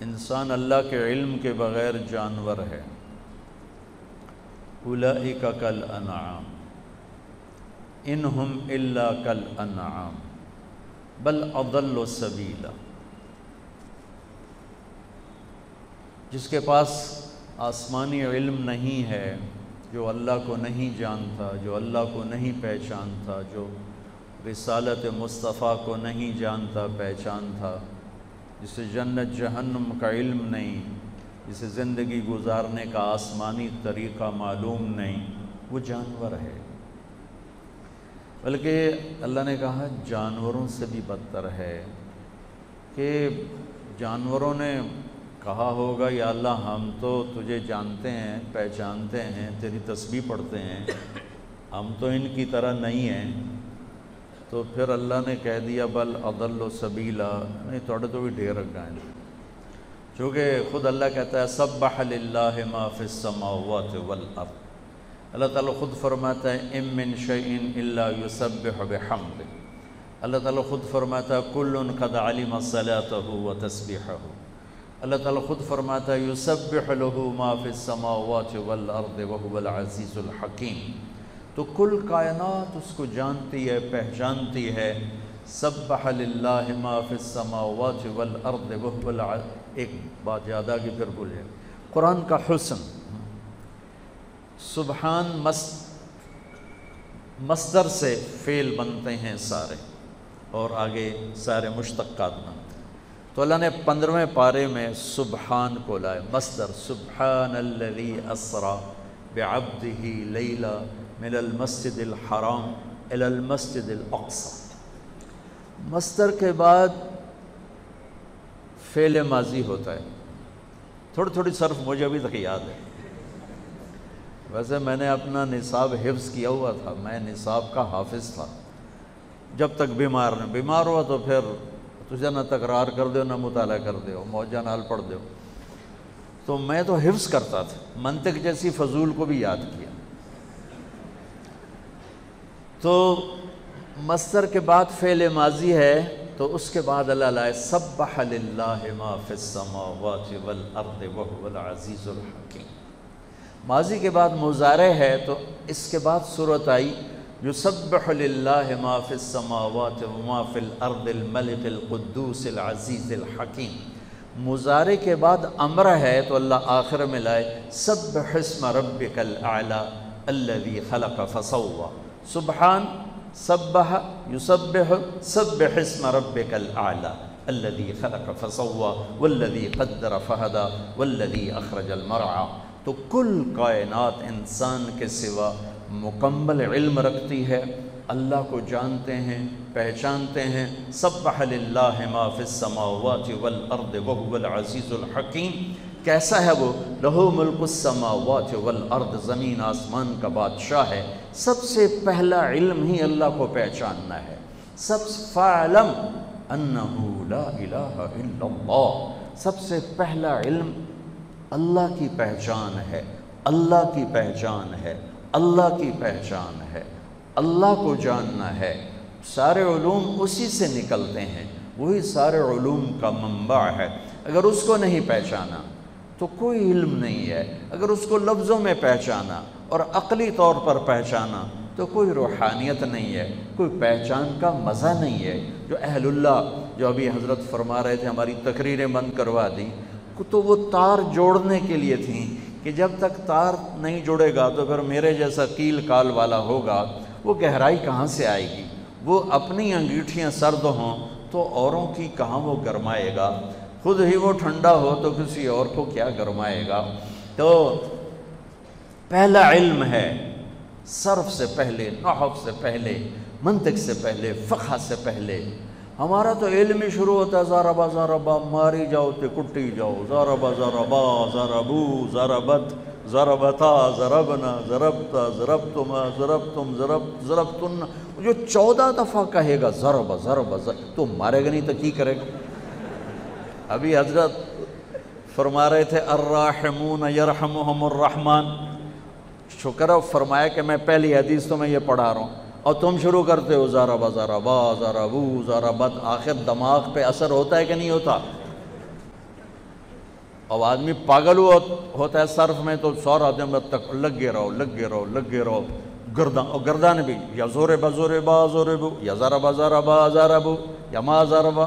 انسان اللہ کے علم کے بغیر جانور ہے۔ اولئک کل انعام انہم الا کل انعام بل اضل و سبیلا۔ جس کے پاس آسمانی علم نہیں ہے، جو اللہ کو نہیں جانتا، جو اللہ کو نہیں پہچانتا، جو رسالت مصطفیٰ کو نہیں جانتا، پہچانتا جسے جنت جہنم کا علم نہیں، جسے زندگی گزارنے کا آسمانی طریقہ معلوم نہیں، وہ جانور ہے۔ بلکہ اللہ نے کہا، جانوروں سے بھی بدتر ہے۔ کہ جانوروں نے کہا ہوگا، یا اللہ، ہم تو تجھے جانتے ہیں، پہچانتے ہیں، تیری تسبیح پڑھتے ہیں۔ ہم تو ان کی طرح نہیں ہیں۔ تو پھر اللہ نے کہہ دیا، بل عدل و سبیلا. نہیں تھوڑے تو بھی ڈھیر رکھا ہے چونکہ خود اللہ کہتا ہے سب اللہ ما فی السماوات والارض. اللہ تعالیٰ خود فرماتا ہے ام من شعین اللہ یسبح بحمد اللہ تعالیٰ خود فرماتا ہے، کل قد علم صلاته و تسبیحہ اللہ تعالیٰ خود فرماتا ہے، یسبح له ما فی السماوات والارض وهو العزیز الحکیم. تو کل کائنات اس کو جانتی ہے، پہچانتی ہے۔ سبح للہ ما فی السماوات والارض وهو ایک بات یاد آگی پھر بولے قرآن کا حسن۔ سبحان مصدر سے فعل بنتے ہیں سارے اور آگے سارے مشتقات بنتے ہیں۔ تو اللہ نے پندرہویں پارے میں سبحان کو لائے مصدر، سبحان الذي اسرا بعبده لیلا من المسجد الحرام الى المسجد الاقصى۔ مصدر کے بعد فعل ماضی ہوتا ہے۔ تھوڑی تھوڑی صرف مجھے ابھی تک یاد ہے۔ ویسے میں نے اپنا نصاب حفظ کیا ہوا تھا، میں نصاب کا حافظ تھا۔ جب تک بیمار نہیں بیمار ہوا تو پھر تجھے نہ تکرار کر دو نہ مطالعہ کر دو موجہ نال پڑھ دو تو میں تو حفظ کرتا تھا، منطق جیسی فضول کو بھی یاد کیا۔ تو مصدر کے بعد فعل ماضی ہے، تو اس کے بعد اللہ لائے سبح للہ ما فی السماوات والارض وهو العزیز الحکیم۔ ماضی کے بعد مزارع ہے، تو اس کے بعد صورت آئی، یسبح للہ ما فی السماوات وما فی الارض الملک القدوس العزیز الحکیم۔ مزارع کے بعد امر ہے، تو اللہ آخر میں لائے، سبح اسم ربک الاعلی الذي خلق فسوى سبحان سبح یسبح سبح اسم ربک الاعلی الذي خلق فسوى والذي قدر فهدى والذي اخرج المرعى تو کل کائنات انسان کے سوا مکمل علم رکھتی ہے، اللہ کو جانتے ہیں، پہچانتے ہیں، سبح للہ ما فی السماوات والارض وهو العزیز الحکیم۔ کیسا ہے وہ؟ لہو ملک السماوات والارض، زمین آسمان کا بادشاہ ہے۔ سب سے پہلا علم ہی اللہ کو پہچاننا ہے۔ سب فعلم انہو لا الہ الا اللہ۔ سب سے پہلا علم اللہ کی پہچان ہے۔ اللہ کی پہچان ہے۔ اللہ کی پہچان ہے۔ اللہ کو جاننا ہے۔ سارے علوم اسی سے نکلتے ہیں۔ وہی سارے علوم کا منبع ہے۔ اگر اس کو نہیں پہچانا تو کوئی علم نہیں ہے۔ اگر اس کو لفظوں میں پہچانا اور عقلی طور پر پہچانا تو کوئی روحانیت نہیں ہے، کوئی پہچان کا مزہ نہیں ہے۔ جو اہل اللہ جو ابھی حضرت فرما رہے تھے، ہماری تقریریں بند کروا دی تو وہ تار جوڑنے کے لیے تھیں کہ جب تک تار نہیں جڑے گا تو پھر میرے جیسا کیل کال والا ہوگا، وہ گہرائی کہاں سے آئے گی؟ وہ اپنی انگیٹھیاں سرد ہوں تو اوروں کی کہاں وہ گرمائے گا؟ خود ہی وہ ٹھنڈا ہو تو کسی اور کو کیا گرمائے گا؟ تو پہلا علم ہے، صرف سے پہلے نحف سے پہلے، منطق سے پہلے، فقہ سے پہلے۔ ہمارا تو علم ہی شروع ہوتا ہے زاربا زاربا ماری جاؤ تے کٹی جاؤ۔ زاربا زاربا زاربو زاربت ضربتا ضربنا ضربتا ضربتما ضربتم ضرب ضربتن جو چودہ دفعہ کہے گا ضرب ضرب تو مارے گا نہیں تو کی کرے گا؟ ابھی حضرت فرما رہے تھے، الراحمون یرحمہم الرحمن۔ شکر فرمایا کہ میں پہلی حدیث تو میں یہ پڑھا رہا ہوں۔ اور تم شروع کرتے ہو ذرا با ذرا با ذرا بو ذرا بد، آخر دماغ پہ اثر ہوتا ہے کہ نہیں ہوتا؟ اب آدمی پاگل ہوا ہوتا ہے صرف میں تو سورا دن تک لگے رہو لگے رہو لگے رہو۔ گردان اور گردان بھی، یا زور بزور با زور بو یا ذرا با ذرا با ذرا بو یا ما ذرا با،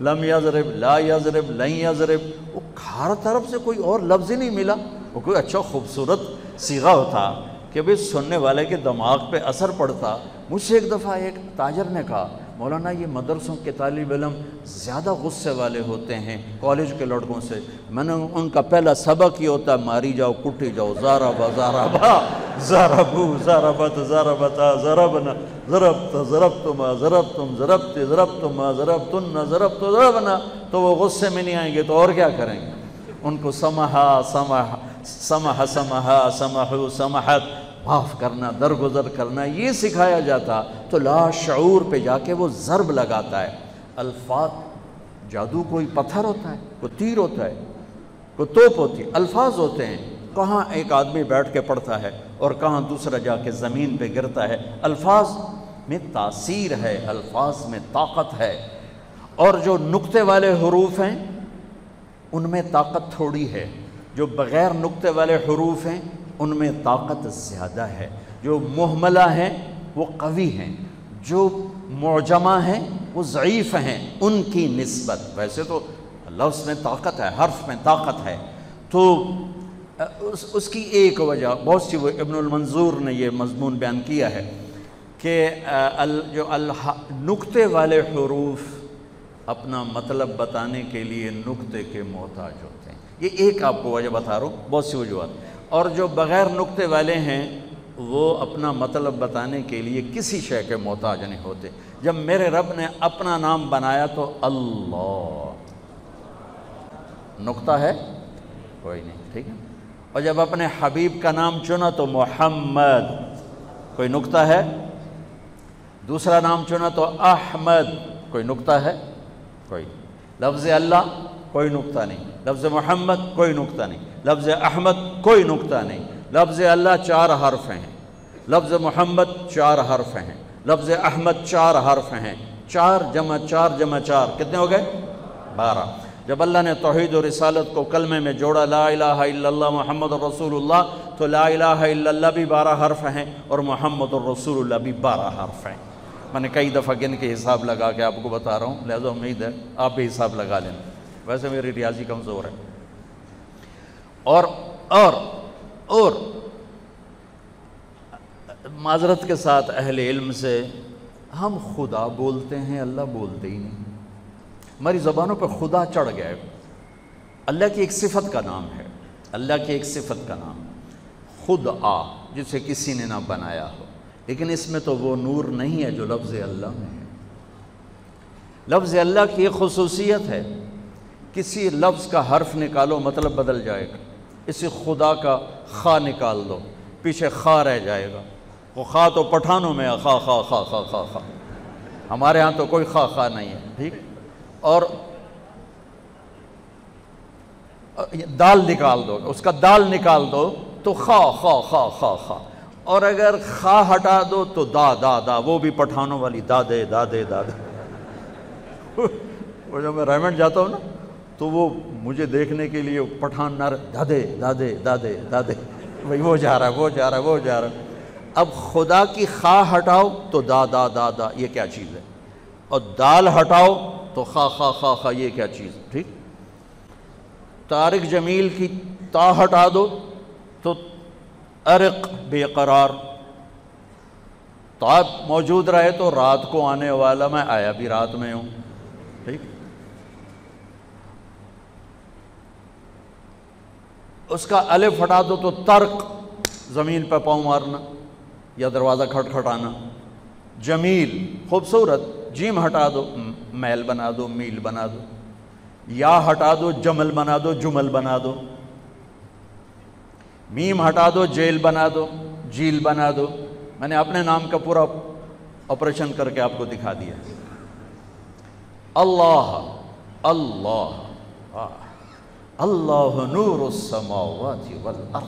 لم یضرب، لا یضرب، لن یضرب۔ وہ ہر طرف سے کوئی اور لفظ ہی نہیں ملا۔ وہ کوئی اچھا خوبصورت سیغہ ہوتا کہ بھئی سننے والے کے دماغ پہ اثر پڑتا۔ مجھ سے ایک دفعہ ایک تاجر نے کہا، مولانا، یہ مدرسوں کے طالب علم زیادہ غصے والے ہوتے ہیں کالج کے لڑکوں سے۔ میں نے ان کا پہلا سبق یہ ہوتا ہے ماری جاؤ، کٹی جاؤ، زارا با زارا با، زارا بو، زارا بت زارا بتا ضربنا ضربت ضربتما ضربتم ضربت ضربتما ضربتن ضربت ضربنا تو وہ غصے میں نہیں آئیں گے تو اور کیا کریں گے؟ ان کو سمحا سمح سمح سمحا، سمحو سمحت، معاف کرنا، درگزر کرنا، یہ سکھایا جاتا تو لا شعور پہ جا کے وہ ضرب لگاتا ہے۔ الفاظ، جادو کوئی پتھر ہوتا ہے، کوئی تیر ہوتا ہے، کوئی توپ ہوتی ہے الفاظ ہوتے ہیں۔ کہاں ایک آدمی بیٹھ کے پڑھتا ہے اور کہاں دوسرا جا کے زمین پہ گرتا ہے۔ الفاظ میں تاثیر ہے، الفاظ میں طاقت ہے۔ اور جو نقطے والے حروف ہیں، ان میں طاقت تھوڑی ہے۔ جو بغیر نقطے والے حروف ہیں، ان میں طاقت زیادہ ہے۔ جو محملہ ہیں، وہ قوی ہیں۔ جو معجمہ ہیں، وہ ضعیف ہیں۔ ان کی نسبت۔ ویسے تو لفظ میں طاقت ہے، حرف میں طاقت ہے۔ تو، اس اس کی ایک وجہ، بہت سی وہ ابن المنظور نے یہ مضمون بیان کیا ہے کہ جو نقطے والے حروف اپنا مطلب بتانے کے لیے نقطے کے محتاج ہوتے ہیں۔ یہ ایک آپ کو وجہ بتا رہا ہوں، بہت سی وجوہات۔ اور جو بغیر نقطے والے ہیں، وہ اپنا مطلب بتانے کے لیے کسی شے کے محتاج نہیں ہوتے۔ جب میرے رب نے اپنا نام بنایا تو اللہ۔ نقطہ ہے؟ کوئی نہیں، ٹھیک ہے۔ اور جب اپنے حبیب کا نام چنا تو محمد۔ کوئی نقطہ ہے؟ دوسرا نام چنا تو احمد۔ کوئی نقطہ ہے؟ کوئی۔ لفظ اللہ کوئی نقطہ نہیں۔ لفظ محمد کوئی نقطہ نہیں۔ لفظ احمد کوئی نقطہ نہیں۔ لفظ اللہ چار حرف ہیں۔ لفظ محمد چار حرف ہیں۔ لفظ احمد چار حرف ہیں۔ چار جمع چار جمع چار۔ کتنے ہو گئے؟ بارہ۔ جب اللہ نے توحید و رسالت کو کلمے میں جوڑا، لا الہ الا اللہ محمد الرسول اللہ، تو لا الہ الا اللہ بھی بارہ حرف ہیں اور محمد الرسول اللہ بھی بارہ حرف ہیں۔ میں نے کئی دفعہ گن کے حساب لگا کے آپ کو بتا رہا ہوں۔ لہذا امید ہے آپ بھی حساب لگا لینا ویسے میری ریاضی کمزور ہے۔ اور اور اور معذرت کے ساتھ اہل علم سے ہم خدا بولتے ہیں، اللہ بولتے ہی نہیں۔ ہماری زبانوں پہ خدا چڑھ گیا اللہ کی ایک صفت کا نام ہے۔ اللہ کی ایک صفت کا نام۔ خود آ، جسے کسی نے نہ بنایا ہو۔ لیکن اس میں تو وہ نور نہیں ہے جو لفظ اللہ میں ہے۔ لفظ اللہ کی ایک خصوصیت ہے۔ کسی لفظ کا حرف نکالو مطلب بدل جائے گا۔ اسی خدا کا خا نکال دو، پیچھے خا رہ جائے گا۔ وہ خا تو پٹھانوں میں خا خا خا خا خا خا۔ ہمارے ہاں تو کوئی خا خا نہیں ہے، ٹھیک؟ اور دال نکال دو، اس کا دال نکال دو تو خا خا خا خا خا۔ اور اگر خا ہٹا دو تو دا دا دا، وہ بھی پٹھانوں والی دادے دادے دادے وہ جب میں ریمنڈ جاتا ہوں نا تو وہ مجھے دیکھنے کے لیے پٹھان نہ دادے دادے دادے دادے۔ بھائی وہ جا رہا ہے وہ جا رہا ہے وہ جا رہا۔ ہے اب خدا کی خواہ ہٹاؤ تو دا دا دا دا، یہ کیا چیز ہے؟ اور دال ہٹاؤ تو خواہ خواہ خواہ خواہ، یہ کیا چیز ہے؟ ٹھیک؟ طارق جمیل کی تا ہٹا دو تو ارق بے قرار۔ تا موجود رہے تو رات کو آنے والا میں، آیا بھی رات میں ہوں۔ ٹھیک؟ اس کا الف ہٹا دو تو ترک زمین پہ پاؤں مارنا یا دروازہ کھٹ کھٹانا۔ جمیل، خوبصورت، جیم ہٹا دو، میل بنا دو، میل بنا دو۔ یا ہٹا دو، جمل بنا دو، جمل بنا دو۔ میم ہٹا دو، جیل بنا دو، جیل بنا دو۔ میں نے اپنے نام کا پورا آپریشن کر کے آپ کو دکھا دیا۔ اللہ اللہ۔ اللہ نور السماوات والارض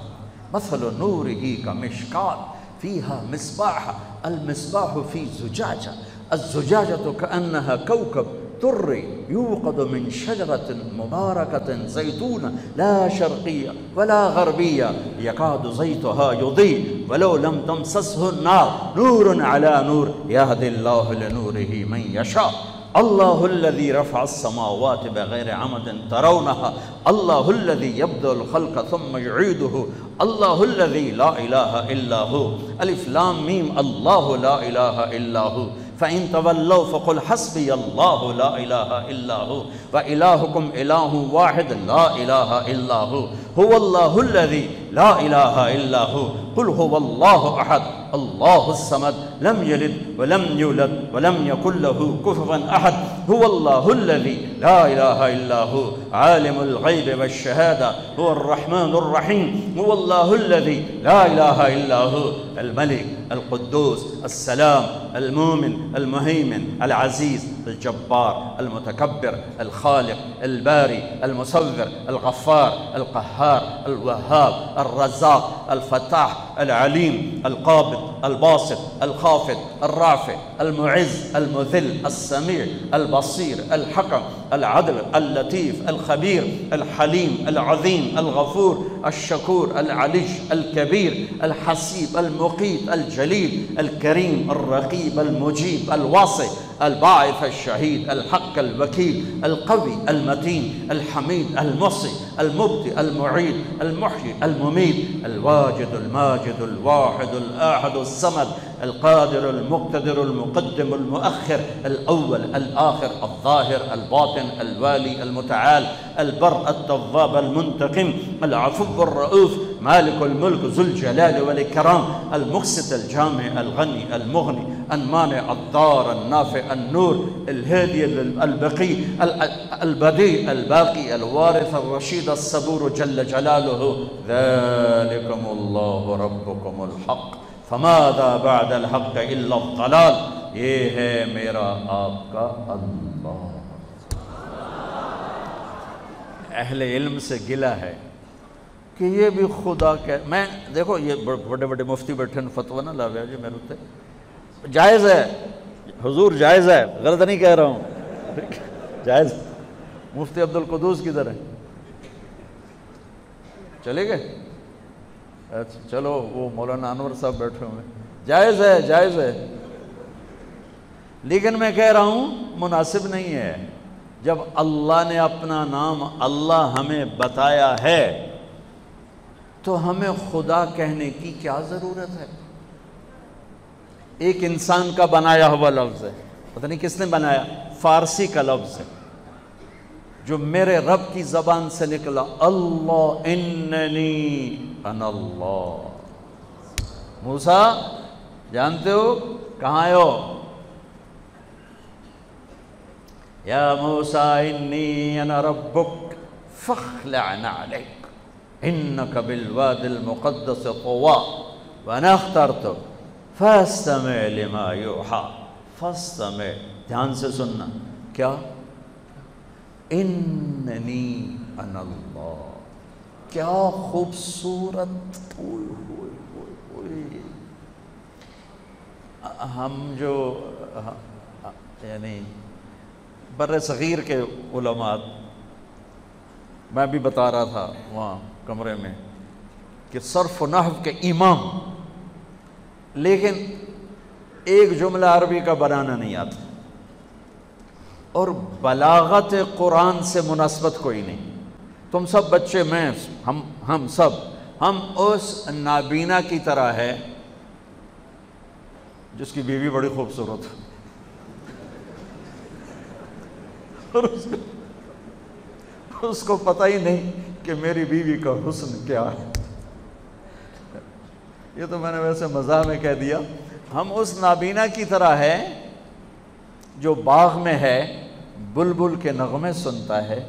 مثل نوره كمشكات فيها مصباح المصباح في زجاجة الزجاجة كأنها كوكب الدر يوقد من شجرة مباركة زيتونة لا شرقية ولا غربية يكاد زيتها يضيء ولو لم تمسسه النار نور على نور يهدي الله لنوره من يشاء الله الذي رفع السماوات بغير عمد ترونها الله الذي يبدأ الخلق ثم يعيده الله الذي لا إله إلا هو ألف لام ميم الله لا إله إلا هو فإن تولوا فقل حسبي الله لا إله إلا هو وإلهكم إله واحد لا إله إلا هو هو الله الذي لا إله إلا هو. قل هو الله أحد. الله الصمد. لم يلد ولم يولد ولم يكن له كفوا أحد. هو الله الذي لا إله إلا هو. عالم الغيب والشهادة. هو الرحمن الرحيم. هو الله الذي لا إله إلا هو. الملك، القدوس، السلام، المؤمن، المهيمن، العزيز، الجبار، المتكبر، الخالق، الباري، المصور، الغفار، القهار. الوهاب، الرزاق، الفتاح، العليم، القابض، الباسط الخافض الرافع، المعز، المذل، السميع، البصير، الحكم، العدل، اللطيف، الخبير، الحليم، العظيم، الغفور، الشكور، العلي، الكبير، الحسيب، المقيت، الجليل، الكريم، الرقيب، المجيب الواصي الباعث الشهيد، الحق الوكيل، القوي المتين، الحميد المحصي المبدئ المعيد، المحيي المميت، الواجد الماجد الواحد الآحد الصمد، القادر المقتدر المقدم المؤخر، الأول الآخر الظاهر الباطن الوالي المتعال، البر التواب المنتقم، العفو الرؤوف، مالك الملك ذو الجلال والإكرام، المقسط الجامع الغني المغني المانع الضار النافع النور، الهادي البقي البديع، الباقي، الوارث الرشيد الصبور جل جلاله. ذلكم الله ربكم الحق. فماذا بعد الحق الا الضلال؟ یہ ہے میرا آپ کا اللہ. اہل علم سے گلا ہے کہ یہ بھی خدا کہ میں دیکھو، یہ بڑے بڑے مفتی بیٹھے فتوہ نہ لاویا جی میرے جائز ہے؟ حضور جائز ہے، غلط نہیں کہہ رہا ہوں۔ جائز۔ مفتی عبد القدوس کدھر ہے؟ چلے گئے؟ اچھا چلو، وہ مولانا انور صاحب بیٹھے ہوئے جائز ہے جائز ہے۔ لیکن میں کہہ رہا ہوں، مناسب نہیں ہے۔ جب اللہ نے اپنا نام اللہ ہمیں بتایا ہے، تو ہمیں خدا کہنے کی کیا ضرورت ہے؟ ایک انسان کا بنایا ہوا لفظ ہے۔ پتہ نہیں کس نے بنایا؟ فارسی کا لفظ ہے۔ جو میرے رب کی زبان سے نکلا۔ اللہ اننی ان اللہ۔ موسیٰ، جانتے ہو؟ کہاں ہو یا موسیٰ انی انا ربک۔ فخلعنا علیک انکا بالواد المقدس طوا وانا اخترتک فاستمع لما یوحا، فاستمع، دھیان سے سننا۔ کیا؟ اننی ان اللہ۔ کیا خوبصورت۔ ہم جو یعنی بر صغیر کے علماء، میں بھی بتا رہا تھا وہاں کمرے میں کہ صرف و نحو کے امام لیکن ایک جملہ عربی کا بنانا نہیں آتا۔ اور بلاغت قرآن سے مناسبت کوئی نہیں۔ تم سب بچے، میں، ہم ہم سب، ہم اس نابینا کی طرح ہے جس کی بیوی بڑی خوبصورت اور اس کو اس کو پتہ ہی نہیں کہ میری بیوی کا حسن کیا ہے۔ یہ تو میں نے ویسے مزاح میں کہہ دیا۔ ہم اس نابینا کی طرح ہے جو باغ میں ہے، بلبل کے نغمے سنتا ہے،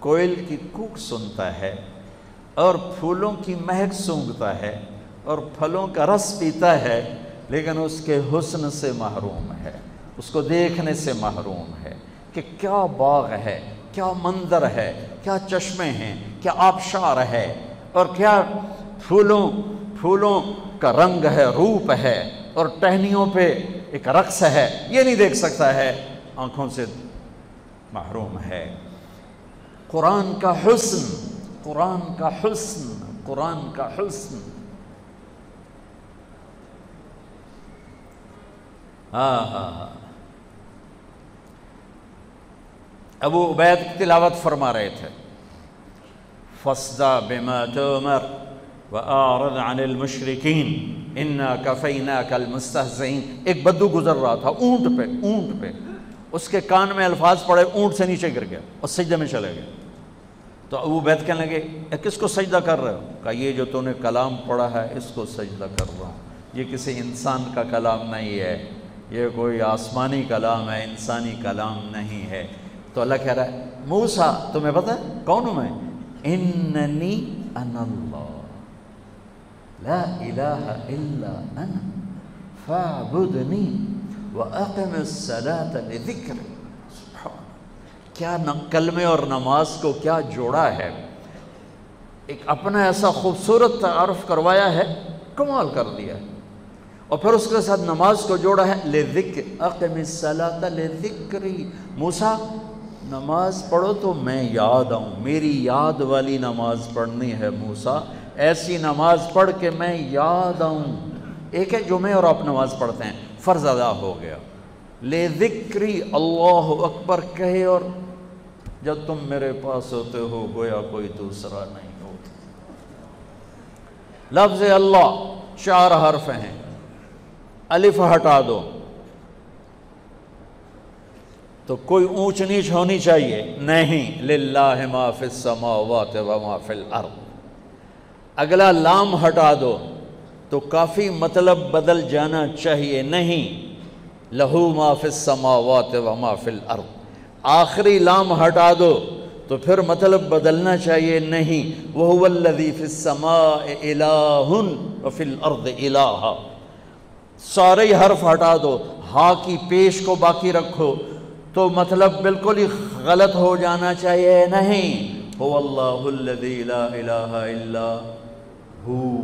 کوئل کی کوک سنتا ہے، اور پھولوں کی مہک سونگتا ہے، اور پھلوں کا رس پیتا ہے، لیکن اس کے حسن سے محروم ہے، اس کو دیکھنے سے محروم ہے کہ کیا باغ ہے، کیا منظر ہے، کیا چشمے ہیں، کیا آبشار ہے، اور کیا پھولوں پھولوں کا رنگ ہے، روپ ہے اور ٹہنیوں پہ ایک رقص ہے۔ یہ نہیں دیکھ سکتا ہے، آنکھوں سے محروم ہے۔ قرآن کا حسن، قرآن کا حسن، قرآن کا حسن۔ ہاں ہاں ہاں۔ ابو عبید تلاوت فرما رہے تھے۔ فصدا بما تمر وآرد عن المشرقین انا کفینا کل ایک بدو گزر رہا تھا، اونٹ پہ اونٹ پہ۔ اس کے کان میں الفاظ پڑے، اونٹ سے نیچے گر گیا اور سجدے میں چلے گئے۔ تو ابو بیت کہنے لگے کس کو سجدہ کر رہے ہو؟ کہا، یہ جو تو نے کلام پڑھا ہے، اس کو سجدہ کر رہا ہوں۔ یہ کسی انسان کا کلام نہیں ہے، یہ کوئی آسمانی کلام ہے، انسانی کلام نہیں ہے۔ تو اللہ کہہ رہا ہے موسا تمہیں پتہ ہے؟ کون ہوں میں؟ اننی ان اللہ لا الہ الا انا فاعبدنی واقم الصلاة لذکر کیا کلمے اور نماز کو کیا جوڑا ہے؟ ایک اپنا ایسا خوبصورت تعارف کروایا ہے، کمال کر دیا ہے۔ اور پھر اس کے ساتھ نماز کو جوڑا ہے لے ذکر اقم الصلاة لے ذکری موسیٰ، نماز پڑھو تو میں یاد آؤں، میری یاد والی نماز پڑھنی ہے موسیٰ۔ ایسی نماز پڑھ کے میں یاد آؤں۔ ایک ہے جو میں اور آپ نماز پڑھتے ہیں، فرض ادا ہو گیا۔ لے ذکری اللہ اکبر کہے اور جب تم میرے پاس ہوتے ہو، گویا کوئی دوسرا نہیں ہو لفظ اللہ چار حرف ہیں۔ الف ہٹا دو۔ تو کوئی اونچ نیچ ہونی چاہیے؟ نہیں۔ للہ ما فی السماوات و ما فی الارض۔ اگلا لام ہٹا دو، تو کافی مطلب بدل جانا چاہیے، نہیں۔ لہو ما فی السماوات و ما فی الارض۔ آخری لام ہٹا دو، تو پھر مطلب بدلنا چاہیے، نہیں۔ وہ الذی فی السماء الہ و فی الارض الہ سارے حرف ہٹا دو، ہا کی پیش کو باقی رکھو۔ تو مطلب بالکل ہی غلط ہو جانا چاہیے، نہیں۔ هو اللہ الذی لا الہ الا ہو۔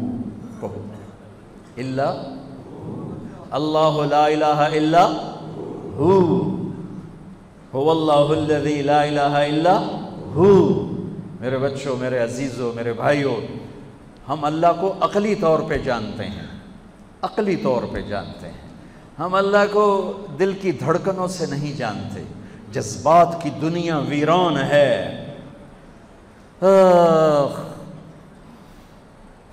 الا اللہ لا الہ الا ہو۔ هو اللہ الذی لا الہ الا ہو۔ میرے بچوں، میرے عزیزوں، میرے بھائیوں، ہم اللہ کو عقلی طور پہ جانتے ہیں۔ عقلی طور پہ جانتے ہیں۔ ہم اللہ کو دل کی دھڑکنوں سے نہیں جانتے۔ جذبات کی دنیا ویران ہے۔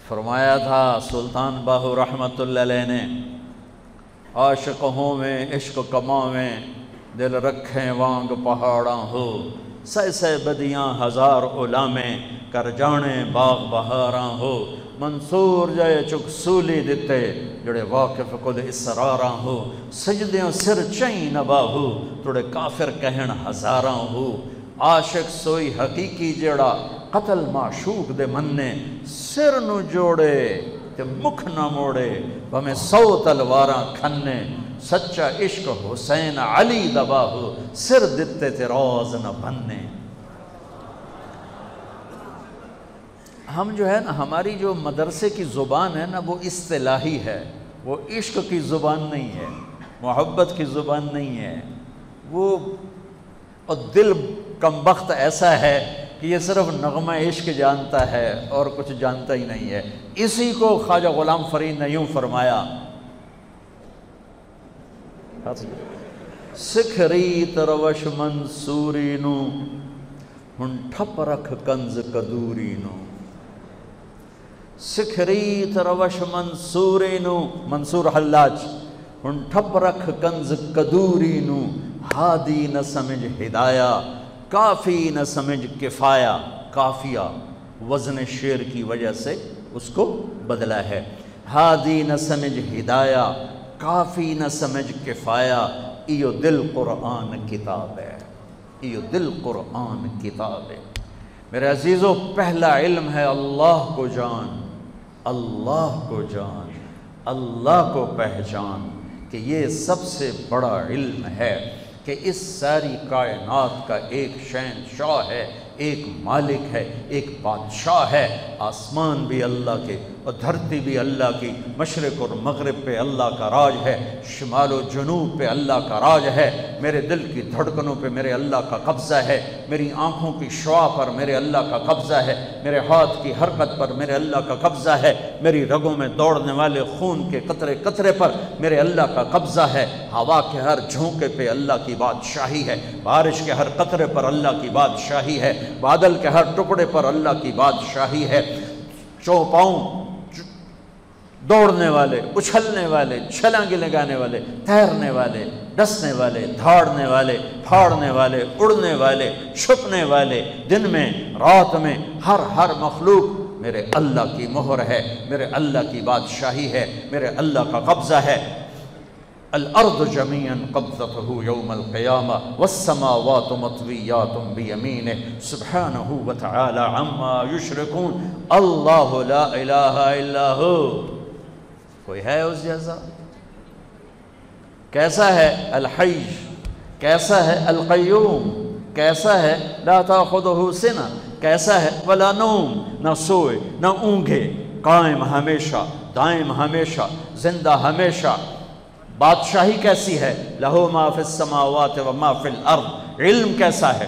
فرمایا تھا، سلطان باہو رحمت اللہ علیہ نے عاشق ہوں میں، عشق کما میں دل رکھیں وانگ پہاڑاں ہو، سہ سہ بدیاں ہزار علامیں کر جانے باغ بہاراں ہو، منصور جائے چک سولی دیتے جڑے واقف کل اسراراں ہو، سجدیاں سر چین نبا ہو توڑے کافر کہن ہزاراں ہو، عاشق سوئی حقیقی جڑا قتل معشوق دے مننے، سر نو جوڑے تے مکھ نہ موڑے بھمیں سو تلواراں کھنے۔ سچا عشق حسین علی دبا ہو سر دیتے تھے روز نہ بننے۔ ہم جو ہے نا، ہماری جو مدرسے کی زبان ہے نا، وہ اصطلاحی ہے۔ وہ عشق کی زبان نہیں ہے، محبت کی زبان نہیں ہے۔ وہ اور دل کمبخت ایسا ہے کہ یہ صرف نغمہ عشق جانتا ہے اور کچھ جانتا ہی نہیں ہے۔ اسی کو خواجہ غلام فرید نے یوں فرمایا سکھ ریت روش منصوری نو ہن ٹھپ رکھ کنز کدوری نو سکھ ریت روش منصوری نو منصور حلاج، ہن ٹھپ رکھ کنز کدوری نو ہادی نہ سمجھ ہدایہ۔ کافی نہ سمجھ کفایا، کافیہ وزن شیر کی وجہ سے اس کو بدلا ہے۔ ہادی نہ سمجھ ہدایہ، کافی نہ سمجھ کفایا، ایو دل قرآن کتاب ہے۔ ایو دل قرآن کتاب ہے۔ میرے عزیزو، پہلا علم ہے اللہ کو جان۔ اللہ کو جان۔ اللہ کو پہچان کہ یہ سب سے بڑا علم ہے۔ کہ اس ساری کائنات کا ایک شہن شاہ ہے، ایک مالک ہے، ایک بادشاہ ہے، آسمان بھی اللہ کے اور دھرتی بھی اللہ کی، مشرق اور مغرب پہ اللہ کا راج ہے، شمال و جنوب پہ اللہ کا راج ہے، میرے دل کی دھڑکنوں پہ میرے اللہ کا قبضہ ہے، میری آنکھوں کی شعا پر میرے اللہ کا قبضہ ہے، میرے ہاتھ کی حرکت پر میرے اللہ کا قبضہ ہے، میری رگوں میں دوڑنے والے خون کے قطرے قطرے پر میرے اللہ کا قبضہ ہے، ہوا کے ہر جھونکے پہ اللہ کی بادشاہی ہے، بارش کے ہر قطرے پر اللہ کی بادشاہی ہے، بادل کے ہر ٹکڑے پر اللہ کی بادشاہی ہے، چوپاؤں دوڑنے والے، اچھلنے والے چھلانگی لگانے والے، تیرنے والے، ڈسنے والے، دھاڑنے والے، پھاڑنے والے، اڑنے والے، چھپنے والے۔ دن میں، رات میں، ہر ہر مخلوق میرے اللہ کی مہر ہے، میرے اللہ کی بادشاہی ہے، میرے اللہ کا قبضہ ہے۔ الارض جميعا قبضته يوم القيامة والسماوات مطويات بيمينه سبحانه وتعالى عما يشركون الله لا إله إلا هو کوئی ہے اس جیسا؟ کیسا ہے الحی؟ کیسا ہے القیوم؟ کیسا ہے لا تاخذہ سنہ؟ کیسا ہے ولا نوم؟ نہ سوئے، نہ اونگے قائم ہمیشہ، دائم ہمیشہ، زندہ ہمیشہ۔ بادشاہی کیسی ہے؟ لہو ما فی السماوات و ما فی الارض۔ علم کیسا ہے؟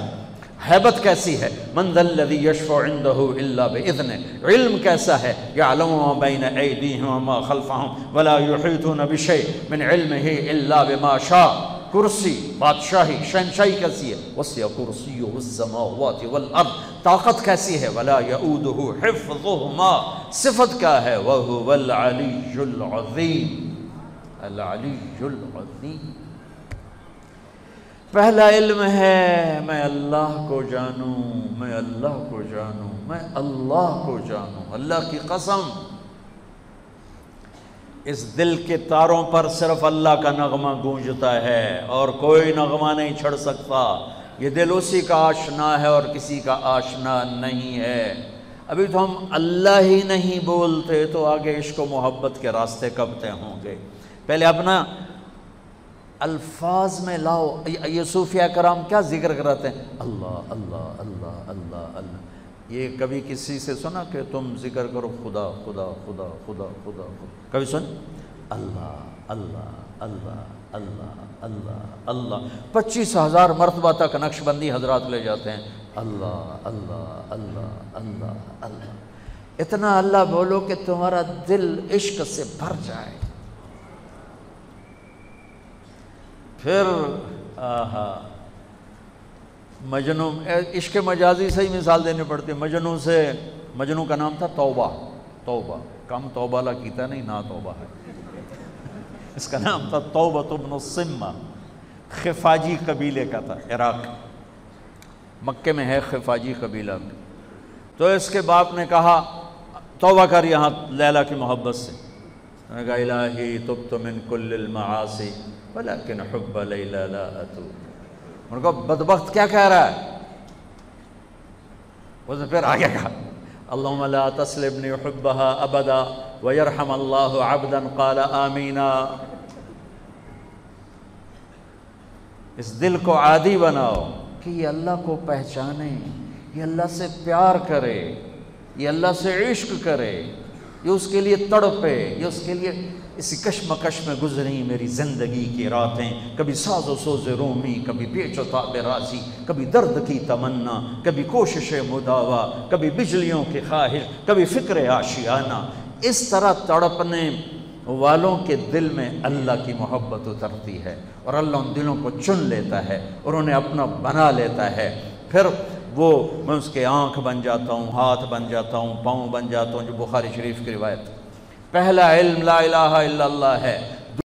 حیبت کیسی ہے؟ من ذا الذی یشفع عنده الا باذن علم کیسا ہے؟ یعلم ما بین ایدیہم وما خلفہم ولا یحیطون بشیء من علمه الا بما شاء. کرسی، بادشاہی، شہنشاہی کیسی ہے؟ وسیع کرسیہ السماوات والارض. طاقت کیسی ہے؟ ولا یعودہ حفظہما صفت کیا ہے؟ وہو العلی العظیم. العلی العظیم. پہلا علم ہے، میں اللہ کو جانوں، میں اللہ کو جانوں، میں اللہ کو جانوں، اللہ کی قسم۔ اس دل کے تاروں پر صرف اللہ کا نغمہ گونجتا ہے اور کوئی نغمہ نہیں چھڑ سکتا۔ یہ دل اسی کا آشنا ہے اور کسی کا آشنا نہیں ہے۔ ابھی تو ہم اللہ ہی نہیں بولتے تو آگے عشق و محبت کے راستے کب طے ہوں گے؟ پہلے اپنا الفاظ میں لاؤ یہ صوفیہ کرام کیا ذکر کراتے ہیں اللہ اللہ اللہ اللہ اللہ یہ کبھی کسی سے سنا کہ تم ذکر کرو خدا خدا خدا خدا خدا خدا کبھی سن اللہ اللہ اللہ اللہ اللہ اللہ پچیس ہزار مرتبہ تک نقش بندی حضرات لے جاتے ہیں اللہ اللہ اللہ اللہ اللہ اتنا اللہ بولو کہ تمہارا دل عشق سے بھر جائے پھر، آہا مجنو عشق مجازی سے ہی مثال دینے پڑتی ہے۔ مجنو سے مجنو کا نام تھا توبہ۔ توبہ، کم توبہ لا کیتا نہیں، نا توبہ ہے۔ اس کا نام تھا توبہ تبن السمہ خفاجی قبیلے کا تھا، عراق۔ مکے میں ہے خفاجی قبیلہ۔ تو اس کے باپ نے کہا، توبہ کر یہاں لیلہ کی محبت سے۔ میں کہا، الہی، تبت من کل المعاصی۔ ولیکن حب لیلہ لا اتو۔ ان کو بدبخت کیا کہہ رہا ہے؟ وہ پھر آگے کہا اللہم لا تسلبنی حبها ابدا ویرحم اللہ عبدا قال آمینا اس دل کو عادی بناؤ کہ یہ اللہ کو پہچانے یہ اللہ سے پیار کرے یہ اللہ سے عشق کرے یہ اس کے لیے تڑپے یہ اس کے لیے اسی کشمکش میں گزری میری زندگی کی راتیں۔ کبھی ساز و سوز رومی، کبھی پیچ و تاب راضی، کبھی درد کی تمنا، کبھی کوشش مداوع کبھی بجلیوں کی خواہش، کبھی فکر آشیانہ اس طرح تڑپنے والوں کے دل میں اللہ کی محبت اترتی ہے اور اللہ ان دلوں کو چن لیتا ہے اور انہیں اپنا بنا لیتا ہے۔ پھر وہ، میں اس کے آنکھ بن جاتا ہوں، ہاتھ بن جاتا ہوں، پاؤں بن جاتا ہوں، جو بخاری شریف کی روایت۔ پہلا علم لا الہ الا اللہ ہے۔